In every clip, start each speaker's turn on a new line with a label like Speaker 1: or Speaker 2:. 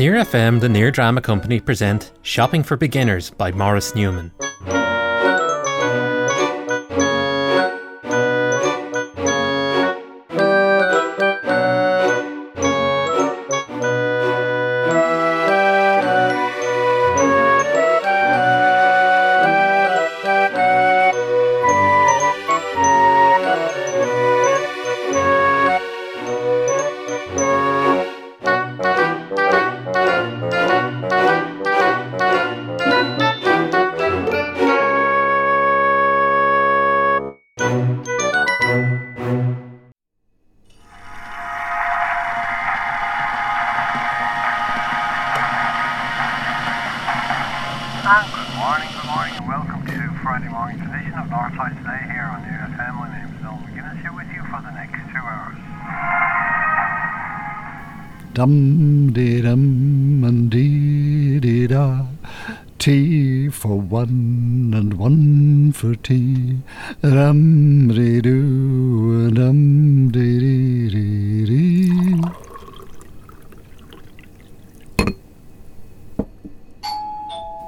Speaker 1: Near FM, the Near Drama Company present Shopping for Beginners by Maurice Newman.
Speaker 2: Dum de dum and dee dee da. Tea for one and one for tea. Dum de doo dum de dee dee dee.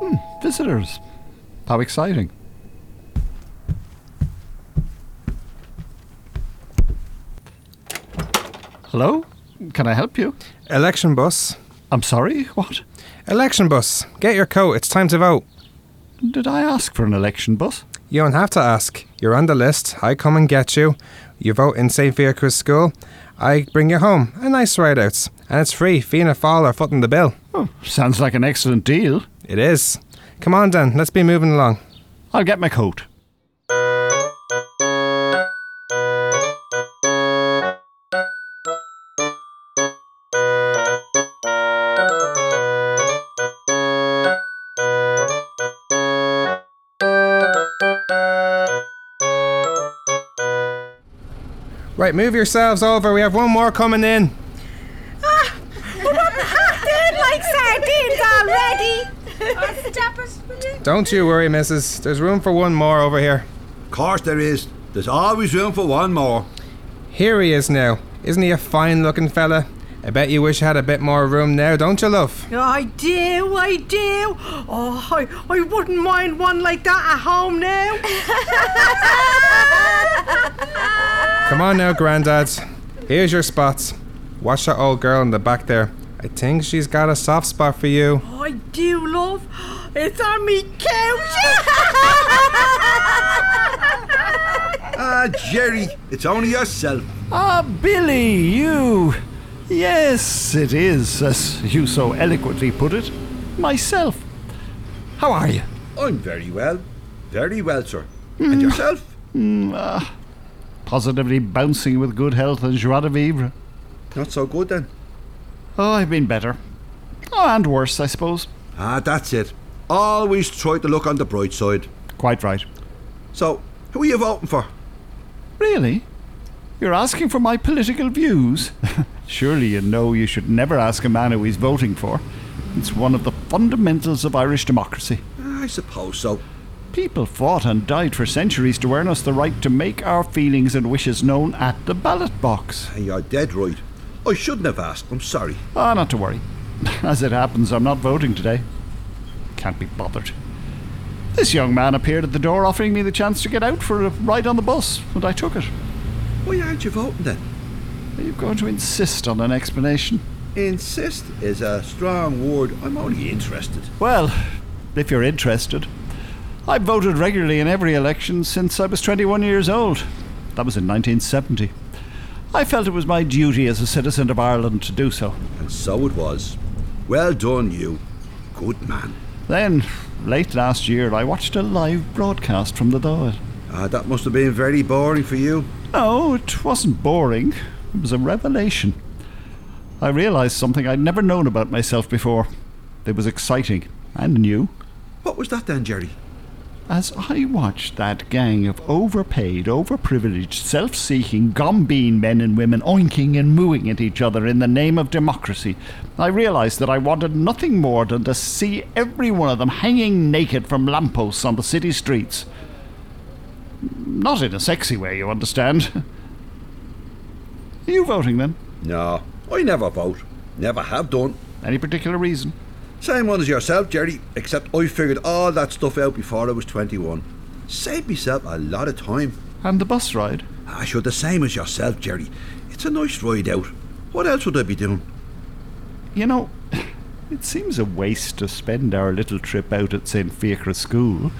Speaker 2: Hmm, visitors. How exciting. Hello? Can I help you?
Speaker 3: Election bus.
Speaker 2: I'm sorry, what?
Speaker 3: Election bus. Get your coat. It's time to vote.
Speaker 2: Did I ask for an election bus?
Speaker 3: You don't have to ask. You're on the list. I come and get you. You vote in St. Fiacre School. I bring you home. A nice ride out. And it's free. Fianna Fáil are footing the bill.
Speaker 2: Oh, sounds like an excellent deal.
Speaker 3: It is. Come on then. Let's be moving along.
Speaker 2: I'll get my coat.
Speaker 3: Right, move yourselves over. We have one more coming in.
Speaker 4: Ah, like sardines already.
Speaker 3: Don't you worry, missus. There's room for one more over here.
Speaker 5: Of course there is. There's always room for one more.
Speaker 3: Here he is now. Isn't he a fine looking fella? I bet you wish you had a bit more room now, don't you, love?
Speaker 4: I do, I do. Oh, I, I wouldn't mind one like that at home now.
Speaker 3: Come on now, granddads. Here's your spots. Watch that old girl in the back there. I think she's got a soft spot for you.
Speaker 4: I do, love. It's on me couch.
Speaker 5: Ah, Jerry, it's only yourself.
Speaker 2: Ah, Billy, you. Yes, it is, as you so eloquently put it. Myself. How are you?
Speaker 5: I'm very well. Very well, sir. And yourself?
Speaker 2: Positively bouncing with good health and joie de vivre.
Speaker 5: Not so good then.
Speaker 2: Oh, I've been better. Oh, and worse, I suppose.
Speaker 5: Ah, that's it. Always try to look on the bright side.
Speaker 2: Quite right.
Speaker 5: So, who are you voting for?
Speaker 2: Really? You're asking for my political views? Surely you know you should never ask a man who he's voting for. It's one of the fundamentals of Irish democracy.
Speaker 5: I suppose so.
Speaker 2: People fought and died for centuries to earn us the right to make our feelings and wishes known at the ballot box.
Speaker 5: You're dead right. I shouldn't have asked. I'm sorry.
Speaker 2: Ah, not to worry. As it happens, I'm not voting today. Can't be bothered. This young man appeared at the door offering me the chance to get out for a ride on the bus, and I took it.
Speaker 5: Why aren't you voting then?
Speaker 2: Are you going to insist on an explanation?
Speaker 5: Insist is a strong word. I'm only interested.
Speaker 2: Well, if you're interested, I've voted regularly in every election since I was 21 years old. That was in 1970. I felt it was my duty as a citizen of Ireland to do so.
Speaker 5: And so it was. Well done, you. Good man.
Speaker 2: Then, late last year, I watched a live broadcast from the Dáil.
Speaker 5: Ah, that must have been very boring for you.
Speaker 2: No, it wasn't boring. It was a revelation. I realised something I'd never known about myself before. It was exciting and new.
Speaker 5: What was that then, Jerry?
Speaker 2: As I watched that gang of overpaid, overprivileged, self seeking, gombeen men and women oinking and mooing at each other in the name of democracy, I realised that I wanted nothing more than to see every one of them hanging naked from lampposts on the city streets. Not in a sexy way, you understand. Are you voting then?
Speaker 5: No, I never vote. Never have done.
Speaker 2: Any particular reason?
Speaker 5: Same one as yourself, Jerry, except I figured all that stuff out before I was 21. Saved myself a lot of time.
Speaker 2: And the bus ride?
Speaker 5: I should the same as yourself, Jerry. It's a nice ride out. What else would I be doing?
Speaker 2: You know, it seems a waste to spend our little trip out at St. Fiacre School.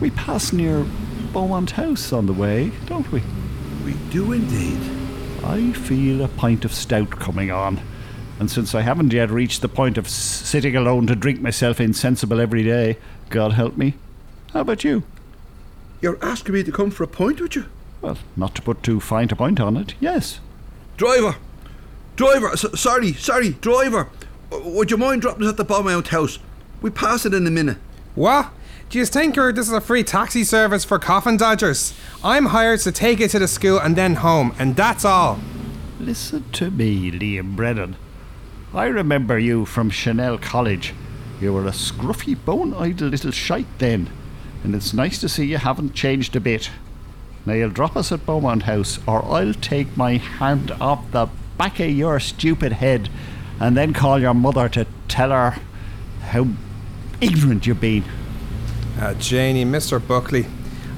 Speaker 2: We pass near Beaumont House on the way, don't we?
Speaker 5: We do indeed.
Speaker 2: I feel a pint of stout coming on. And since I haven't yet reached the point of sitting alone to drink myself insensible every day, God help me. How about you?
Speaker 5: You're asking me to come for a point with you?
Speaker 2: Well, not to put too fine a point on it, yes.
Speaker 5: Driver! Driver! S- sorry, sorry, driver! W- Would you mind dropping us at the Beaumont house? We pass it in a minute.
Speaker 3: What? Do you think or this is a free taxi service for coffin dodgers? I'm hired to take it to the school and then home, and that's all.
Speaker 2: Listen to me, Liam Brennan. I remember you from Chanel College. You were a scruffy, bone eyed little shite then, and it's nice to see you haven't changed a bit. Now you'll drop us at Beaumont House, or I'll take my hand off the back of your stupid head and then call your mother to tell her how ignorant you've been.
Speaker 3: Uh, Janie, Mr. Buckley.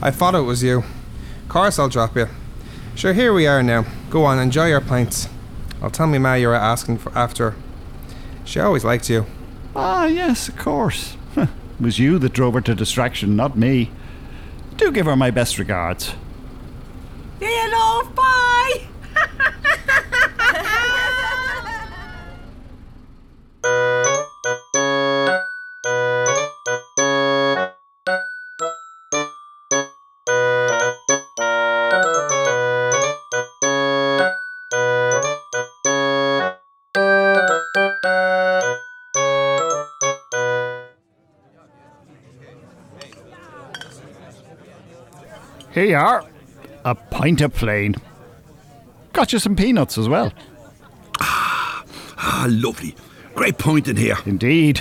Speaker 3: I thought it was you. Of Course I'll drop you. Sure, here we are now. Go on, enjoy your pints. I'll tell me ma you were asking for after. She always liked you.
Speaker 2: Ah, yes, of course. it was you that drove her to distraction, not me. Do give her my best regards.
Speaker 4: See you love, bye!
Speaker 2: Here you are. A pint of plain. Got you some peanuts as well.
Speaker 5: Ah, lovely. Great point in here.
Speaker 2: Indeed.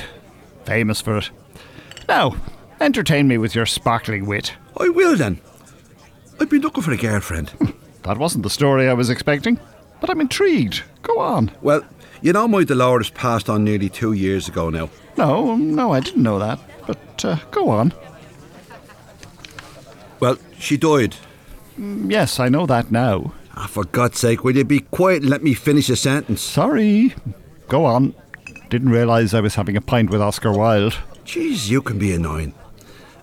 Speaker 2: Famous for it. Now, entertain me with your sparkling wit.
Speaker 5: I will then. I've been looking for a girlfriend.
Speaker 2: That wasn't the story I was expecting, but I'm intrigued. Go on.
Speaker 5: well, you know my Dolores passed on nearly two years ago now.
Speaker 2: No, no, I didn't know that. But uh, go on.
Speaker 5: Well, she died.
Speaker 2: Yes, I know that now.
Speaker 5: Ah, for God's sake, will you be quiet and let me finish a sentence?
Speaker 2: Sorry. Go on. Didn't realise I was having a pint with Oscar Wilde.
Speaker 5: Jeez, you can be annoying.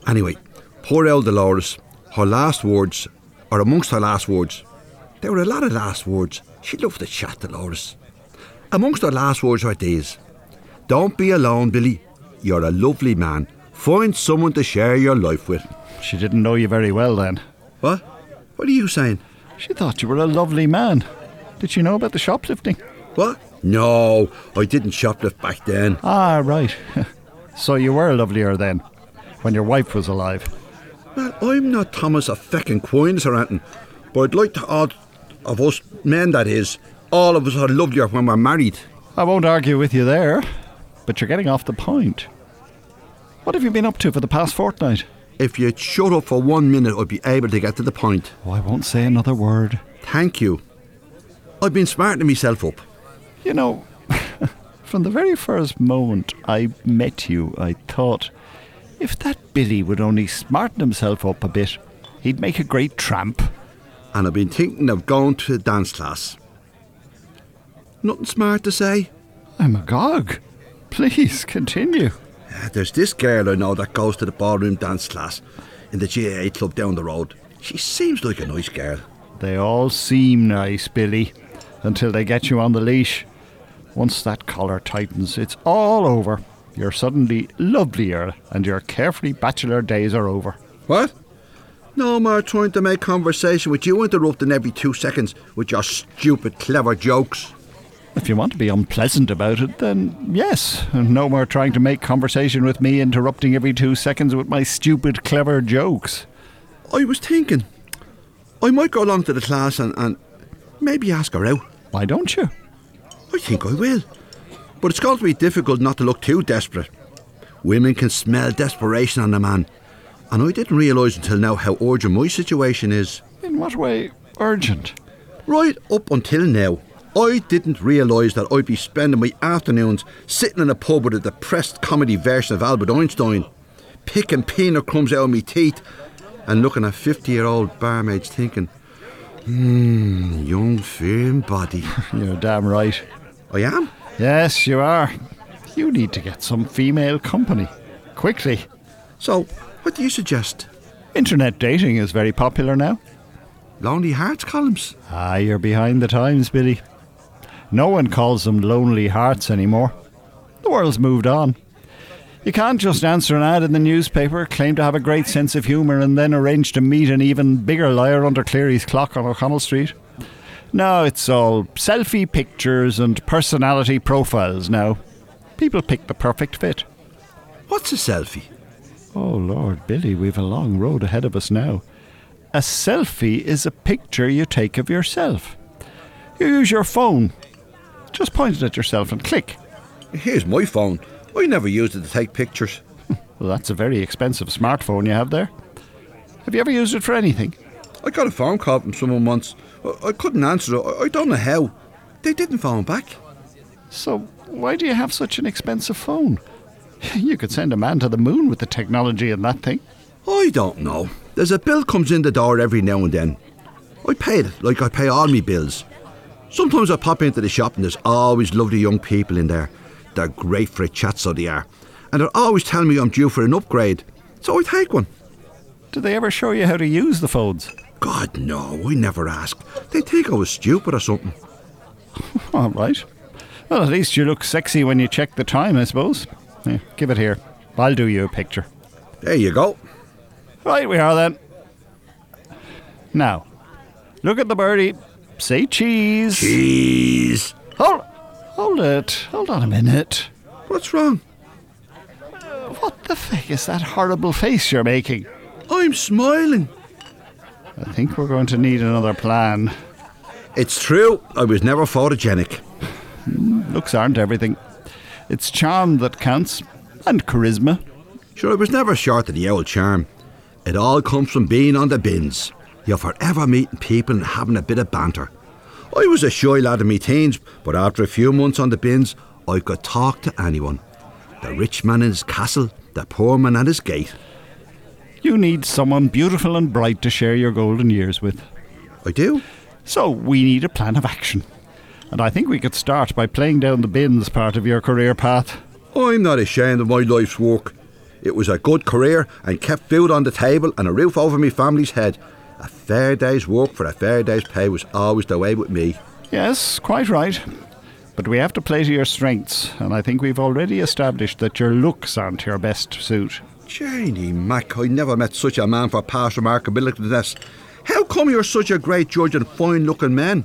Speaker 5: Anyway, poor old Dolores, her last words, or amongst her last words, there were a lot of last words. She loved to chat, Dolores. Amongst her last words were these Don't be alone, Billy. You're a lovely man. Find someone to share your life with.
Speaker 2: She didn't know you very well then.
Speaker 5: What? What are you saying?
Speaker 2: She thought you were a lovely man. Did she know about the shoplifting?
Speaker 5: What? No, I didn't shoplift back then.
Speaker 2: Ah, right. so you were lovelier then, when your wife was alive.
Speaker 5: Well, I'm not Thomas a feckin' Quinas or anything, but I'd like to add of us men, that is, all of us are lovelier when we're married.
Speaker 2: I won't argue with you there, but you're getting off the point. What have you been up to for the past fortnight?
Speaker 5: If you'd shut up for one minute, I'd be able to get to the point.
Speaker 2: Oh, I won't say another word.
Speaker 5: Thank you. I've been smartening myself up.
Speaker 2: You know, from the very first moment I met you, I thought, if that Billy would only smarten himself up a bit, he'd make a great tramp.
Speaker 5: And I've been thinking of going to a dance class. Nothing smart to say.
Speaker 2: I'm agog. Please continue.
Speaker 5: There's this girl I know that goes to the ballroom dance class in the GAA club down the road. She seems like a nice girl.
Speaker 2: They all seem nice, Billy, until they get you on the leash. Once that collar tightens, it's all over. You're suddenly lovelier, and your carefree bachelor days are over.
Speaker 5: What? No more trying to make conversation with you interrupting every two seconds with your stupid, clever jokes.
Speaker 2: If you want to be unpleasant about it, then yes. And no more trying to make conversation with me, interrupting every two seconds with my stupid, clever jokes.
Speaker 5: I was thinking, I might go along to the class and, and maybe ask her out.
Speaker 2: Why don't you?
Speaker 5: I think I will. But it's going to be difficult not to look too desperate. Women can smell desperation on a man. And I didn't realise until now how urgent my situation is.
Speaker 2: In what way urgent?
Speaker 5: Right up until now, I didn't realise that I'd be spending my afternoons sitting in a pub with a depressed comedy version of Albert Einstein, picking peanut crumbs out of my teeth, and looking at 50 year old barmaids thinking, hmm, young, firm body.
Speaker 2: You're damn right.
Speaker 5: I am?
Speaker 2: Yes, you are. You need to get some female company. Quickly.
Speaker 5: So, what do you suggest?
Speaker 2: Internet dating is very popular now.
Speaker 5: Lonely Hearts columns?
Speaker 2: Ah, you're behind the times, Billy. No one calls them lonely hearts anymore. The world's moved on. You can't just answer an ad in the newspaper, claim to have a great sense of humour, and then arrange to meet an even bigger liar under Cleary's clock on O'Connell Street. No, it's all selfie pictures and personality profiles now. People pick the perfect fit.
Speaker 5: What's a selfie?
Speaker 2: Oh, Lord, Billy, we've a long road ahead of us now. A selfie is a picture you take of yourself. You use your phone. Just point it at yourself and click.
Speaker 5: Here's my phone. I never used it to take pictures.
Speaker 2: Well, that's a very expensive smartphone you have there. Have you ever used it for anything?
Speaker 5: I got a phone call from someone once. I, couldn't answer it. I, I don't know how. They didn't phone back.
Speaker 2: So, why do you have such an expensive phone? You could send a man to the moon with the technology in that thing.
Speaker 5: I don't know. There's a bill comes in the door every now and then. I pay it like I pay all my bills. Sometimes I pop into the shop and there's always lovely young people in there. They're great for a chat, so they are. And they're always telling me I'm due for an upgrade. So I take one.
Speaker 2: Do they ever show you how to use the phones?
Speaker 5: God, no, I never ask. They think I was stupid or something.
Speaker 2: All right. Well, at least you look sexy when you check the time, I suppose. Yeah, give it here. I'll do you a picture.
Speaker 5: There you go.
Speaker 2: Right, we are then. Now, look at the birdie. Say cheese.
Speaker 5: Cheese.
Speaker 2: Hold, hold it. Hold on a minute.
Speaker 5: What's wrong?
Speaker 2: What the fuck is that horrible face you're making?
Speaker 5: I'm smiling.
Speaker 2: I think we're going to need another plan.
Speaker 5: It's true, I was never photogenic.
Speaker 2: Hmm, looks aren't everything. It's charm that counts, and charisma.
Speaker 5: Sure, I was never short of the old charm. It all comes from being on the bins. You're forever meeting people and having a bit of banter. I was a shy lad in my teens, but after a few months on the bins, I could talk to anyone. The rich man in his castle, the poor man at his gate.
Speaker 2: You need someone beautiful and bright to share your golden years with.
Speaker 5: I do.
Speaker 2: So we need a plan of action. And I think we could start by playing down the bins part of your career path.
Speaker 5: I'm not ashamed of my life's work. It was a good career and kept food on the table and a roof over my family's head. A fair day's work for a fair day's pay was always the way with me.
Speaker 2: Yes, quite right. But we have to play to your strengths, and I think we've already established that your looks aren't your best suit.
Speaker 5: Janie Mac, I never met such a man for past remarkableness. How come you're such a great judge and fine looking men?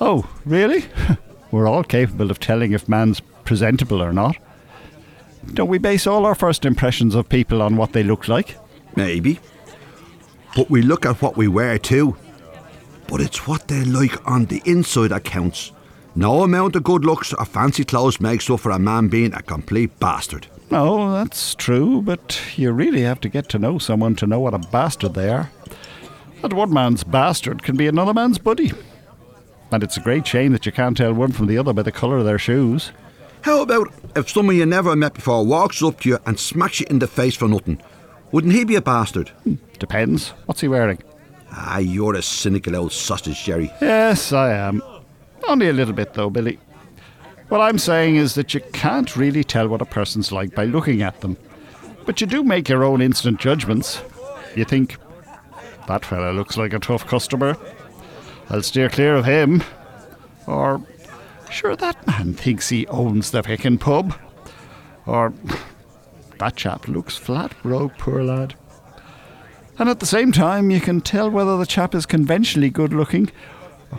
Speaker 2: Oh, really? We're all capable of telling if man's presentable or not. Don't we base all our first impressions of people on what they look like?
Speaker 5: Maybe. But we look at what we wear too. But it's what they like on the inside that counts. No amount of good looks or fancy clothes makes up for a man being a complete bastard.
Speaker 2: No, that's true, but you really have to get to know someone to know what a bastard they are. And one man's bastard can be another man's buddy. And it's a great shame that you can't tell one from the other by the colour of their shoes.
Speaker 5: How about if someone you never met before walks up to you and smacks you in the face for nothing? Wouldn't he be a bastard?
Speaker 2: Depends. What's he wearing?
Speaker 5: Ah, you're a cynical old sausage, Jerry.
Speaker 2: Yes, I am. Only a little bit, though, Billy. What I'm saying is that you can't really tell what a person's like by looking at them. But you do make your own instant judgments. You think, that fella looks like a tough customer. I'll steer clear of him. Or, sure, that man thinks he owns the pickin' pub. Or, that chap looks flat broke, poor lad. And at the same time, you can tell whether the chap is conventionally good looking,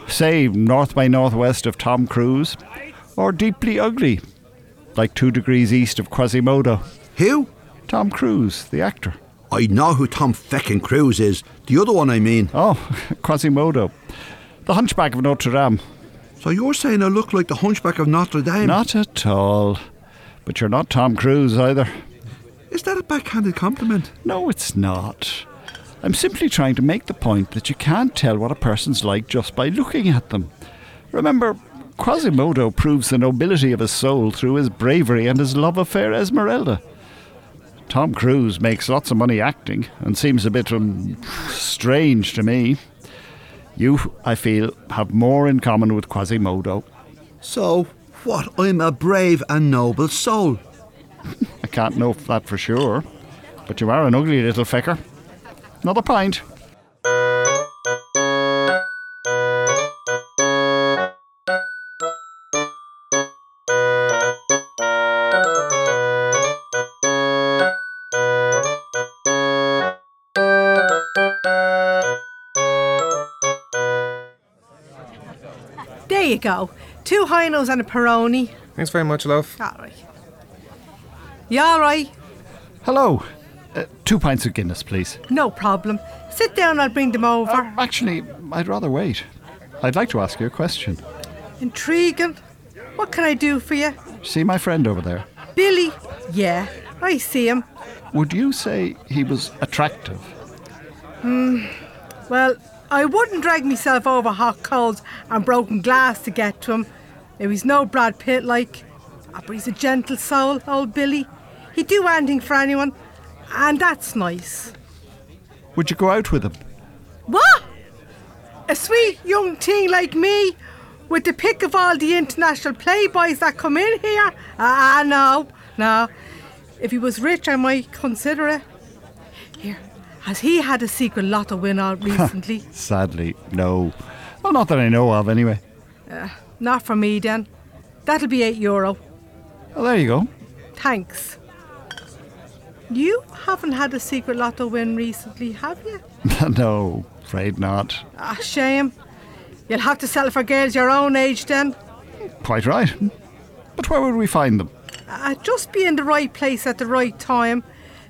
Speaker 2: say north by northwest of Tom Cruise, or deeply ugly, like two degrees east of Quasimodo.
Speaker 5: Who?
Speaker 2: Tom Cruise, the actor.
Speaker 5: I know who Tom feckin' Cruise is. The other one, I mean.
Speaker 2: Oh, Quasimodo. The hunchback of Notre Dame.
Speaker 5: So you're saying I look like the hunchback of Notre Dame?
Speaker 2: Not at all. But you're not Tom Cruise either.
Speaker 5: Is that a backhanded compliment?
Speaker 2: No, it's not. I'm simply trying to make the point that you can't tell what a person's like just by looking at them. Remember, Quasimodo proves the nobility of his soul through his bravery and his love of fair Esmeralda. Tom Cruise makes lots of money acting and seems a bit um, strange to me. You, I feel, have more in common with Quasimodo.
Speaker 5: So, what? I'm a brave and noble soul.
Speaker 2: I can't know that for sure, but you are an ugly little fecker. Another pint.
Speaker 4: There you go. Two hinos and a Peroni.
Speaker 3: Thanks very much, love.
Speaker 4: All right. You all right?
Speaker 2: Hello. Uh, two pints of Guinness, please.
Speaker 4: No problem. Sit down, I'll bring them over.
Speaker 2: Uh, actually, I'd rather wait. I'd like to ask you a question.
Speaker 4: Intriguing. What can I do for you?
Speaker 2: See my friend over there?
Speaker 4: Billy? Yeah, I see him.
Speaker 2: Would you say he was attractive? Hmm.
Speaker 4: Well, I wouldn't drag myself over hot coals and broken glass to get to him. Now, he's no Brad Pitt like, ah, but he's a gentle soul, old Billy. He'd do anything for anyone, and that's nice.
Speaker 2: Would you go out with him?
Speaker 4: What? A sweet young thing like me, with the pick of all the international playboys that come in here? Ah, no, no. If he was rich, I might consider it. Here, has he had a secret lotto win out recently?
Speaker 2: Sadly, no. Well, not that I know of, anyway.
Speaker 4: Not for me, then. That'll be eight euro.
Speaker 2: Well, there you go.
Speaker 4: Thanks. You haven't had a secret lotto win recently, have you?
Speaker 2: no, afraid not.
Speaker 4: Ah, shame. You'll have to sell for girls your own age then.
Speaker 2: Quite right. But where would we find them?
Speaker 4: Uh, just be in the right place at the right time.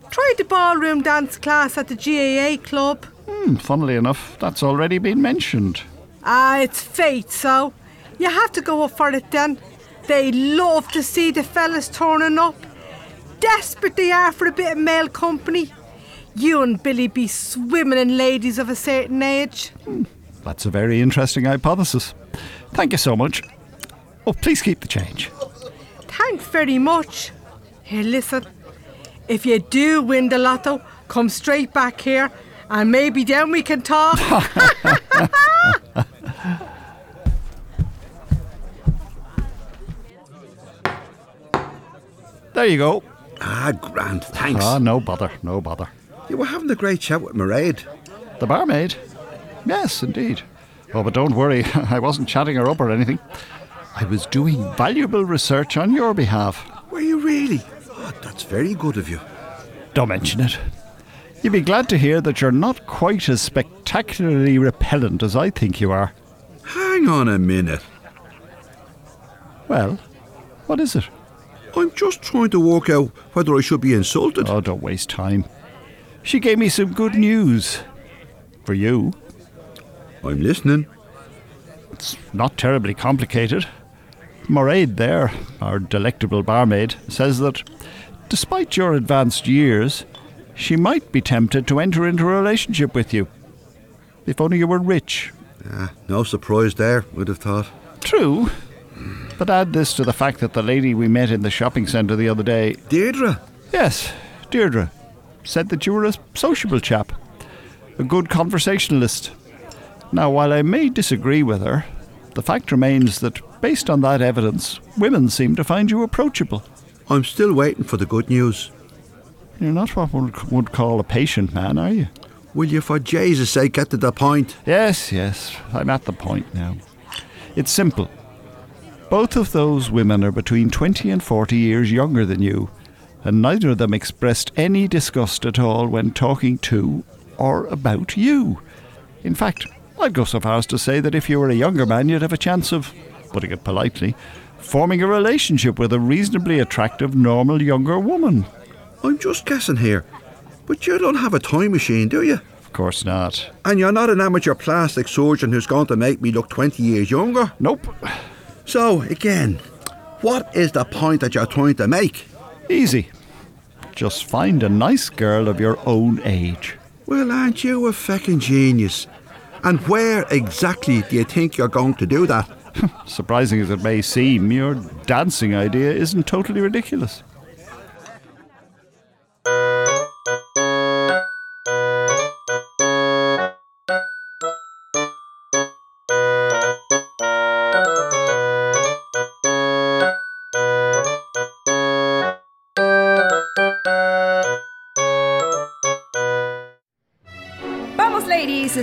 Speaker 4: Try the ballroom dance class at the GAA club.
Speaker 2: Hmm, funnily enough, that's already been mentioned.
Speaker 4: Ah, it's fate, so you have to go up for it then. They love to see the fellas turning up. Desperate they are for a bit of male company. You and Billy be swimming in ladies of a certain age.
Speaker 2: That's a very interesting hypothesis. Thank you so much. Oh, please keep the change.
Speaker 4: Thanks very much. Here, listen. If you do win the lotto, come straight back here and maybe then we can talk.
Speaker 2: There you go.
Speaker 5: Ah, grand, thanks.
Speaker 2: Ah, no bother, no bother.
Speaker 5: You were having a great chat with Mairead.
Speaker 2: The barmaid? Yes, indeed. Oh, but don't worry, I wasn't chatting her up or anything. I was doing valuable research on your behalf.
Speaker 5: Were you really? Oh, that's very good of you.
Speaker 2: Don't mention it. You'll be glad to hear that you're not quite as spectacularly repellent as I think you are.
Speaker 5: Hang on a minute.
Speaker 2: Well, what is it?
Speaker 5: I'm just trying to work out whether I should be insulted.
Speaker 2: Oh, don't waste time. She gave me some good news. For you.
Speaker 5: I'm listening.
Speaker 2: It's not terribly complicated. Mairead there, our delectable barmaid, says that despite your advanced years, she might be tempted to enter into a relationship with you. If only you were rich.
Speaker 5: Ah, no surprise there, would have thought.
Speaker 2: True. But add this to the fact that the lady we met in the shopping centre the other day,
Speaker 5: Deirdre?
Speaker 2: yes, Deirdre, said that you were a sociable chap, a good conversationalist. Now, while I may disagree with her, the fact remains that, based on that evidence, women seem to find you approachable.
Speaker 5: I'm still waiting for the good news.
Speaker 2: You're not what one would call a patient man, are you?
Speaker 5: Will you, for Jesus' sake, get to the point?
Speaker 2: Yes, yes, I'm at the point now. It's simple. Both of those women are between 20 and 40 years younger than you, and neither of them expressed any disgust at all when talking to or about you. In fact, I'd go so far as to say that if you were a younger man, you'd have a chance of, putting it politely, forming a relationship with a reasonably attractive, normal younger woman.
Speaker 5: I'm just guessing here. But you don't have a time machine, do you?
Speaker 2: Of course not.
Speaker 5: And you're not an amateur plastic surgeon who's going to make me look 20 years younger.
Speaker 2: Nope.
Speaker 5: So, again, what is the point that you're trying to make?
Speaker 2: Easy. Just find a nice girl of your own age.
Speaker 5: Well, aren't you a feckin' genius? And where exactly do you think you're going to do that?
Speaker 2: Surprising as it may seem, your dancing idea isn't totally ridiculous.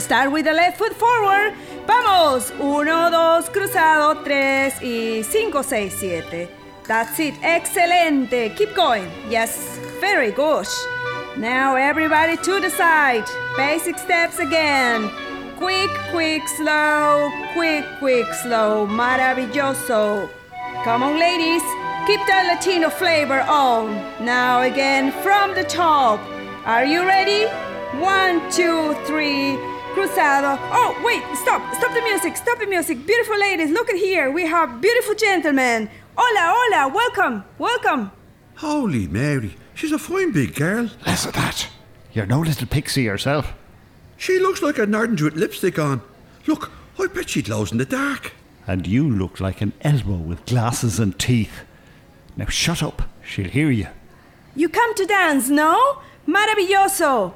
Speaker 6: Start with the left foot forward. Vamos, uno, dos, cruzado, tres y cinco, seis, siete. That's it, excelente. Keep going. Yes, very good. Now everybody to the side. Basic steps again. Quick, quick, slow, quick, quick, slow. Maravilloso. Come on, ladies. Keep that Latino flavor on. Now again from the top. Are you ready? One, two, three. Cruzado. Oh, wait, stop. Stop the music. Stop the music. Beautiful ladies, look at here. We have beautiful gentlemen. Hola, hola. Welcome. Welcome.
Speaker 5: Holy Mary, she's a fine big girl.
Speaker 2: Less of that. You're no little pixie yourself.
Speaker 5: She looks like an orange with lipstick on. Look, I bet she glows in the dark.
Speaker 2: And you look like an elbow with glasses and teeth. Now shut up. She'll hear you.
Speaker 6: You come to dance, no? Maravilloso.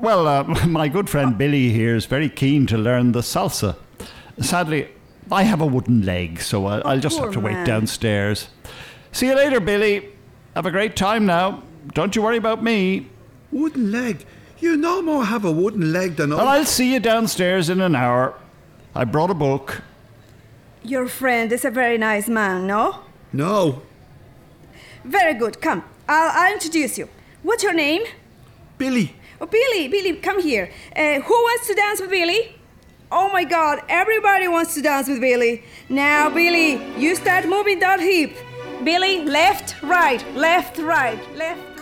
Speaker 2: Well, uh, my good friend Billy here is very keen to learn the salsa. Sadly, I have a wooden leg, so I'll, I'll just have to wait
Speaker 6: man.
Speaker 2: downstairs. See you later, Billy. Have a great time now. Don't you worry about me.
Speaker 5: Wooden leg. You no more have a wooden leg than I.
Speaker 2: Well,
Speaker 5: I.
Speaker 2: I'll see you downstairs in an hour. I brought a book.
Speaker 6: Your friend is a very nice man, no?
Speaker 5: No.
Speaker 6: Very good. Come, I'll, I'll introduce you. What's your name?
Speaker 5: Billy.
Speaker 6: Oh, Billy, Billy, come here. Uh, who wants to dance with Billy? Oh my God, everybody wants to dance with Billy. Now, Billy, you start moving that hip. Billy, left, right, left, right, left,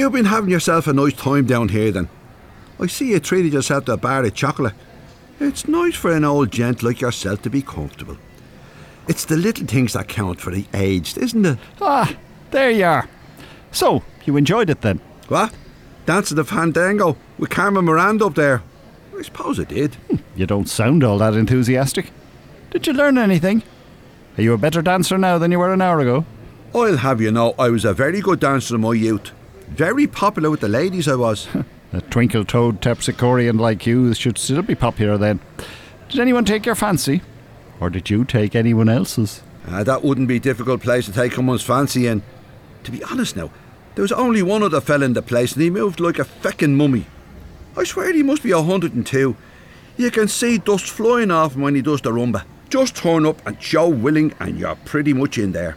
Speaker 5: Have been having yourself a nice time down here then? I see you treated yourself to a bar of chocolate. It's nice for an old gent like yourself to be comfortable. It's the little things that count for the aged, isn't it?
Speaker 2: Ah, there you are. So, you enjoyed it then?
Speaker 5: What? Dancing the fandango with Carmen Miranda up there? I suppose I did.
Speaker 2: You don't sound all that enthusiastic. Did you learn anything? Are you a better dancer now than you were an hour ago?
Speaker 5: I'll have you know, I was a very good dancer in my youth. Very popular with the ladies, I was.
Speaker 2: A twinkle toed terpsichorean like you should still be popular then. Did anyone take your fancy? Or did you take anyone else's?
Speaker 5: Ah, that wouldn't be a difficult place to take someone's fancy in. To be honest now, there was only one other fella in the place and he moved like a feckin' mummy. I swear he must be a hundred and two. You can see dust flying off him when he does the rumba. Just turn up and show willing and you're pretty much in there.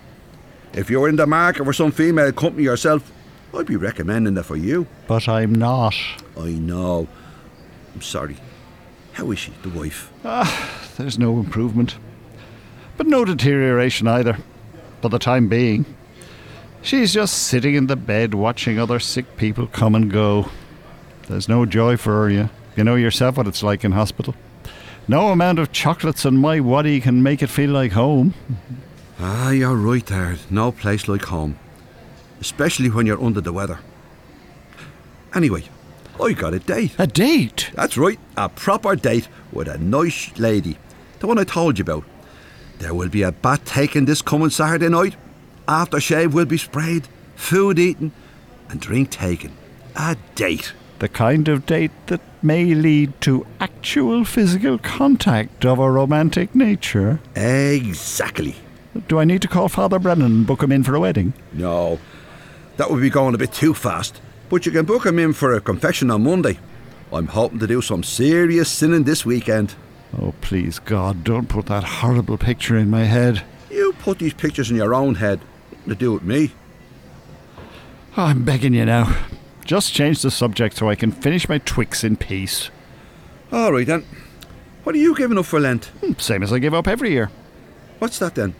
Speaker 5: If you're in the market for some female company yourself, I'd be recommending it for you.
Speaker 2: But I'm not.
Speaker 5: I know. I'm sorry. How is she, the wife?
Speaker 2: Ah, there's no improvement. But no deterioration either, for the time being. She's just sitting in the bed watching other sick people come and go. There's no joy for her, you. You know yourself what it's like in hospital. No amount of chocolates and my waddy can make it feel like home.
Speaker 5: Ah, you're right there. No place like home. Especially when you're under the weather. Anyway, I got a date.
Speaker 2: A date?
Speaker 5: That's right, a proper date with a nice lady. The one I told you about. There will be a bath taken this coming Saturday night. Aftershave will be sprayed, food eaten, and drink taken. A date.
Speaker 2: The kind of date that may lead to actual physical contact of a romantic nature.
Speaker 5: Exactly.
Speaker 2: Do I need to call Father Brennan and book him in for a wedding?
Speaker 5: No, that would be going a bit too fast. But you can book him in for a confession on Monday. I'm hoping to do some serious sinning this weekend.
Speaker 2: Oh, please, God, don't put that horrible picture in my head.
Speaker 5: You put these pictures in your own head. Nothing to do with me.
Speaker 2: Oh, I'm begging you now. Just change the subject so I can finish my Twix in peace.
Speaker 5: All right then. What are you giving up for Lent?
Speaker 2: Hmm, Same as I give up every year.
Speaker 5: What's that then?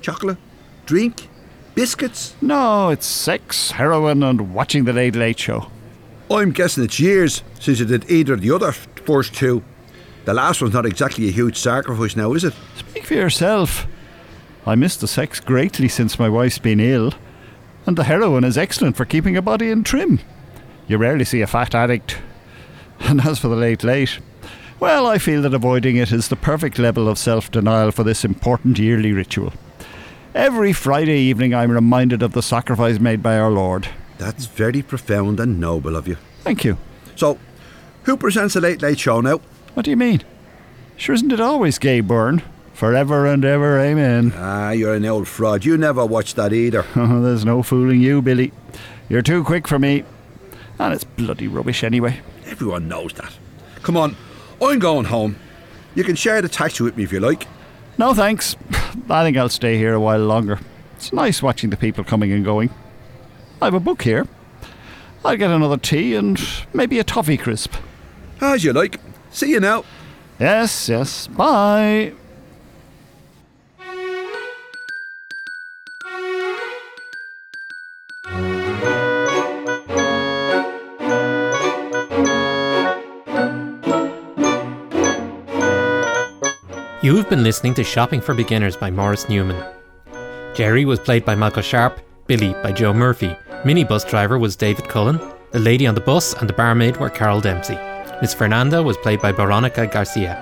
Speaker 5: Chocolate? Drink? Biscuits?
Speaker 2: No, it's sex, heroin, and watching the Late Late Show.
Speaker 5: I'm guessing it's years since you did either of the other first two. The last one's not exactly a huge sacrifice now, is it?
Speaker 2: Speak for yourself. I miss the sex greatly since my wife's been ill, and the heroin is excellent for keeping a body in trim. You rarely see a fat addict. And as for the late late, well, I feel that avoiding it is the perfect level of self denial for this important yearly ritual. Every Friday evening, I'm reminded of the sacrifice made by our Lord.
Speaker 5: That's very profound and noble of you.
Speaker 2: Thank you.
Speaker 5: So, who presents the Late Late Show now?
Speaker 2: What do you mean? Sure, isn't it always Gay Byrne? Forever and ever, amen.
Speaker 5: Ah, you're an old fraud. You never watched that either.
Speaker 2: Oh, there's no fooling you, Billy. You're too quick for me. And it's bloody rubbish anyway.
Speaker 5: Everyone knows that. Come on, I'm going home. You can share the taxi with me if you like.
Speaker 2: No thanks. I think I'll stay here a while longer. It's nice watching the people coming and going. I have a book here. I'll get another tea and maybe a toffee crisp.
Speaker 5: As you like. See you now.
Speaker 2: Yes, yes. Bye.
Speaker 1: You've been listening to Shopping for Beginners by Maurice Newman. Jerry was played by Michael Sharp, Billy by Joe Murphy, minibus driver was David Cullen, the lady on the bus and the barmaid were Carol Dempsey. Miss Fernanda was played by Veronica Garcia.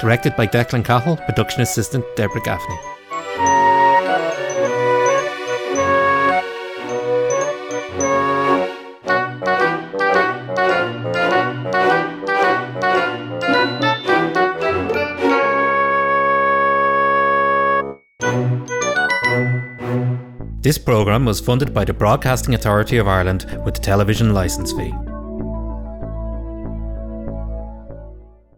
Speaker 1: Directed by Declan Cahill, production assistant Deborah Gaffney. This programme was funded by the Broadcasting Authority of Ireland with the television licence fee.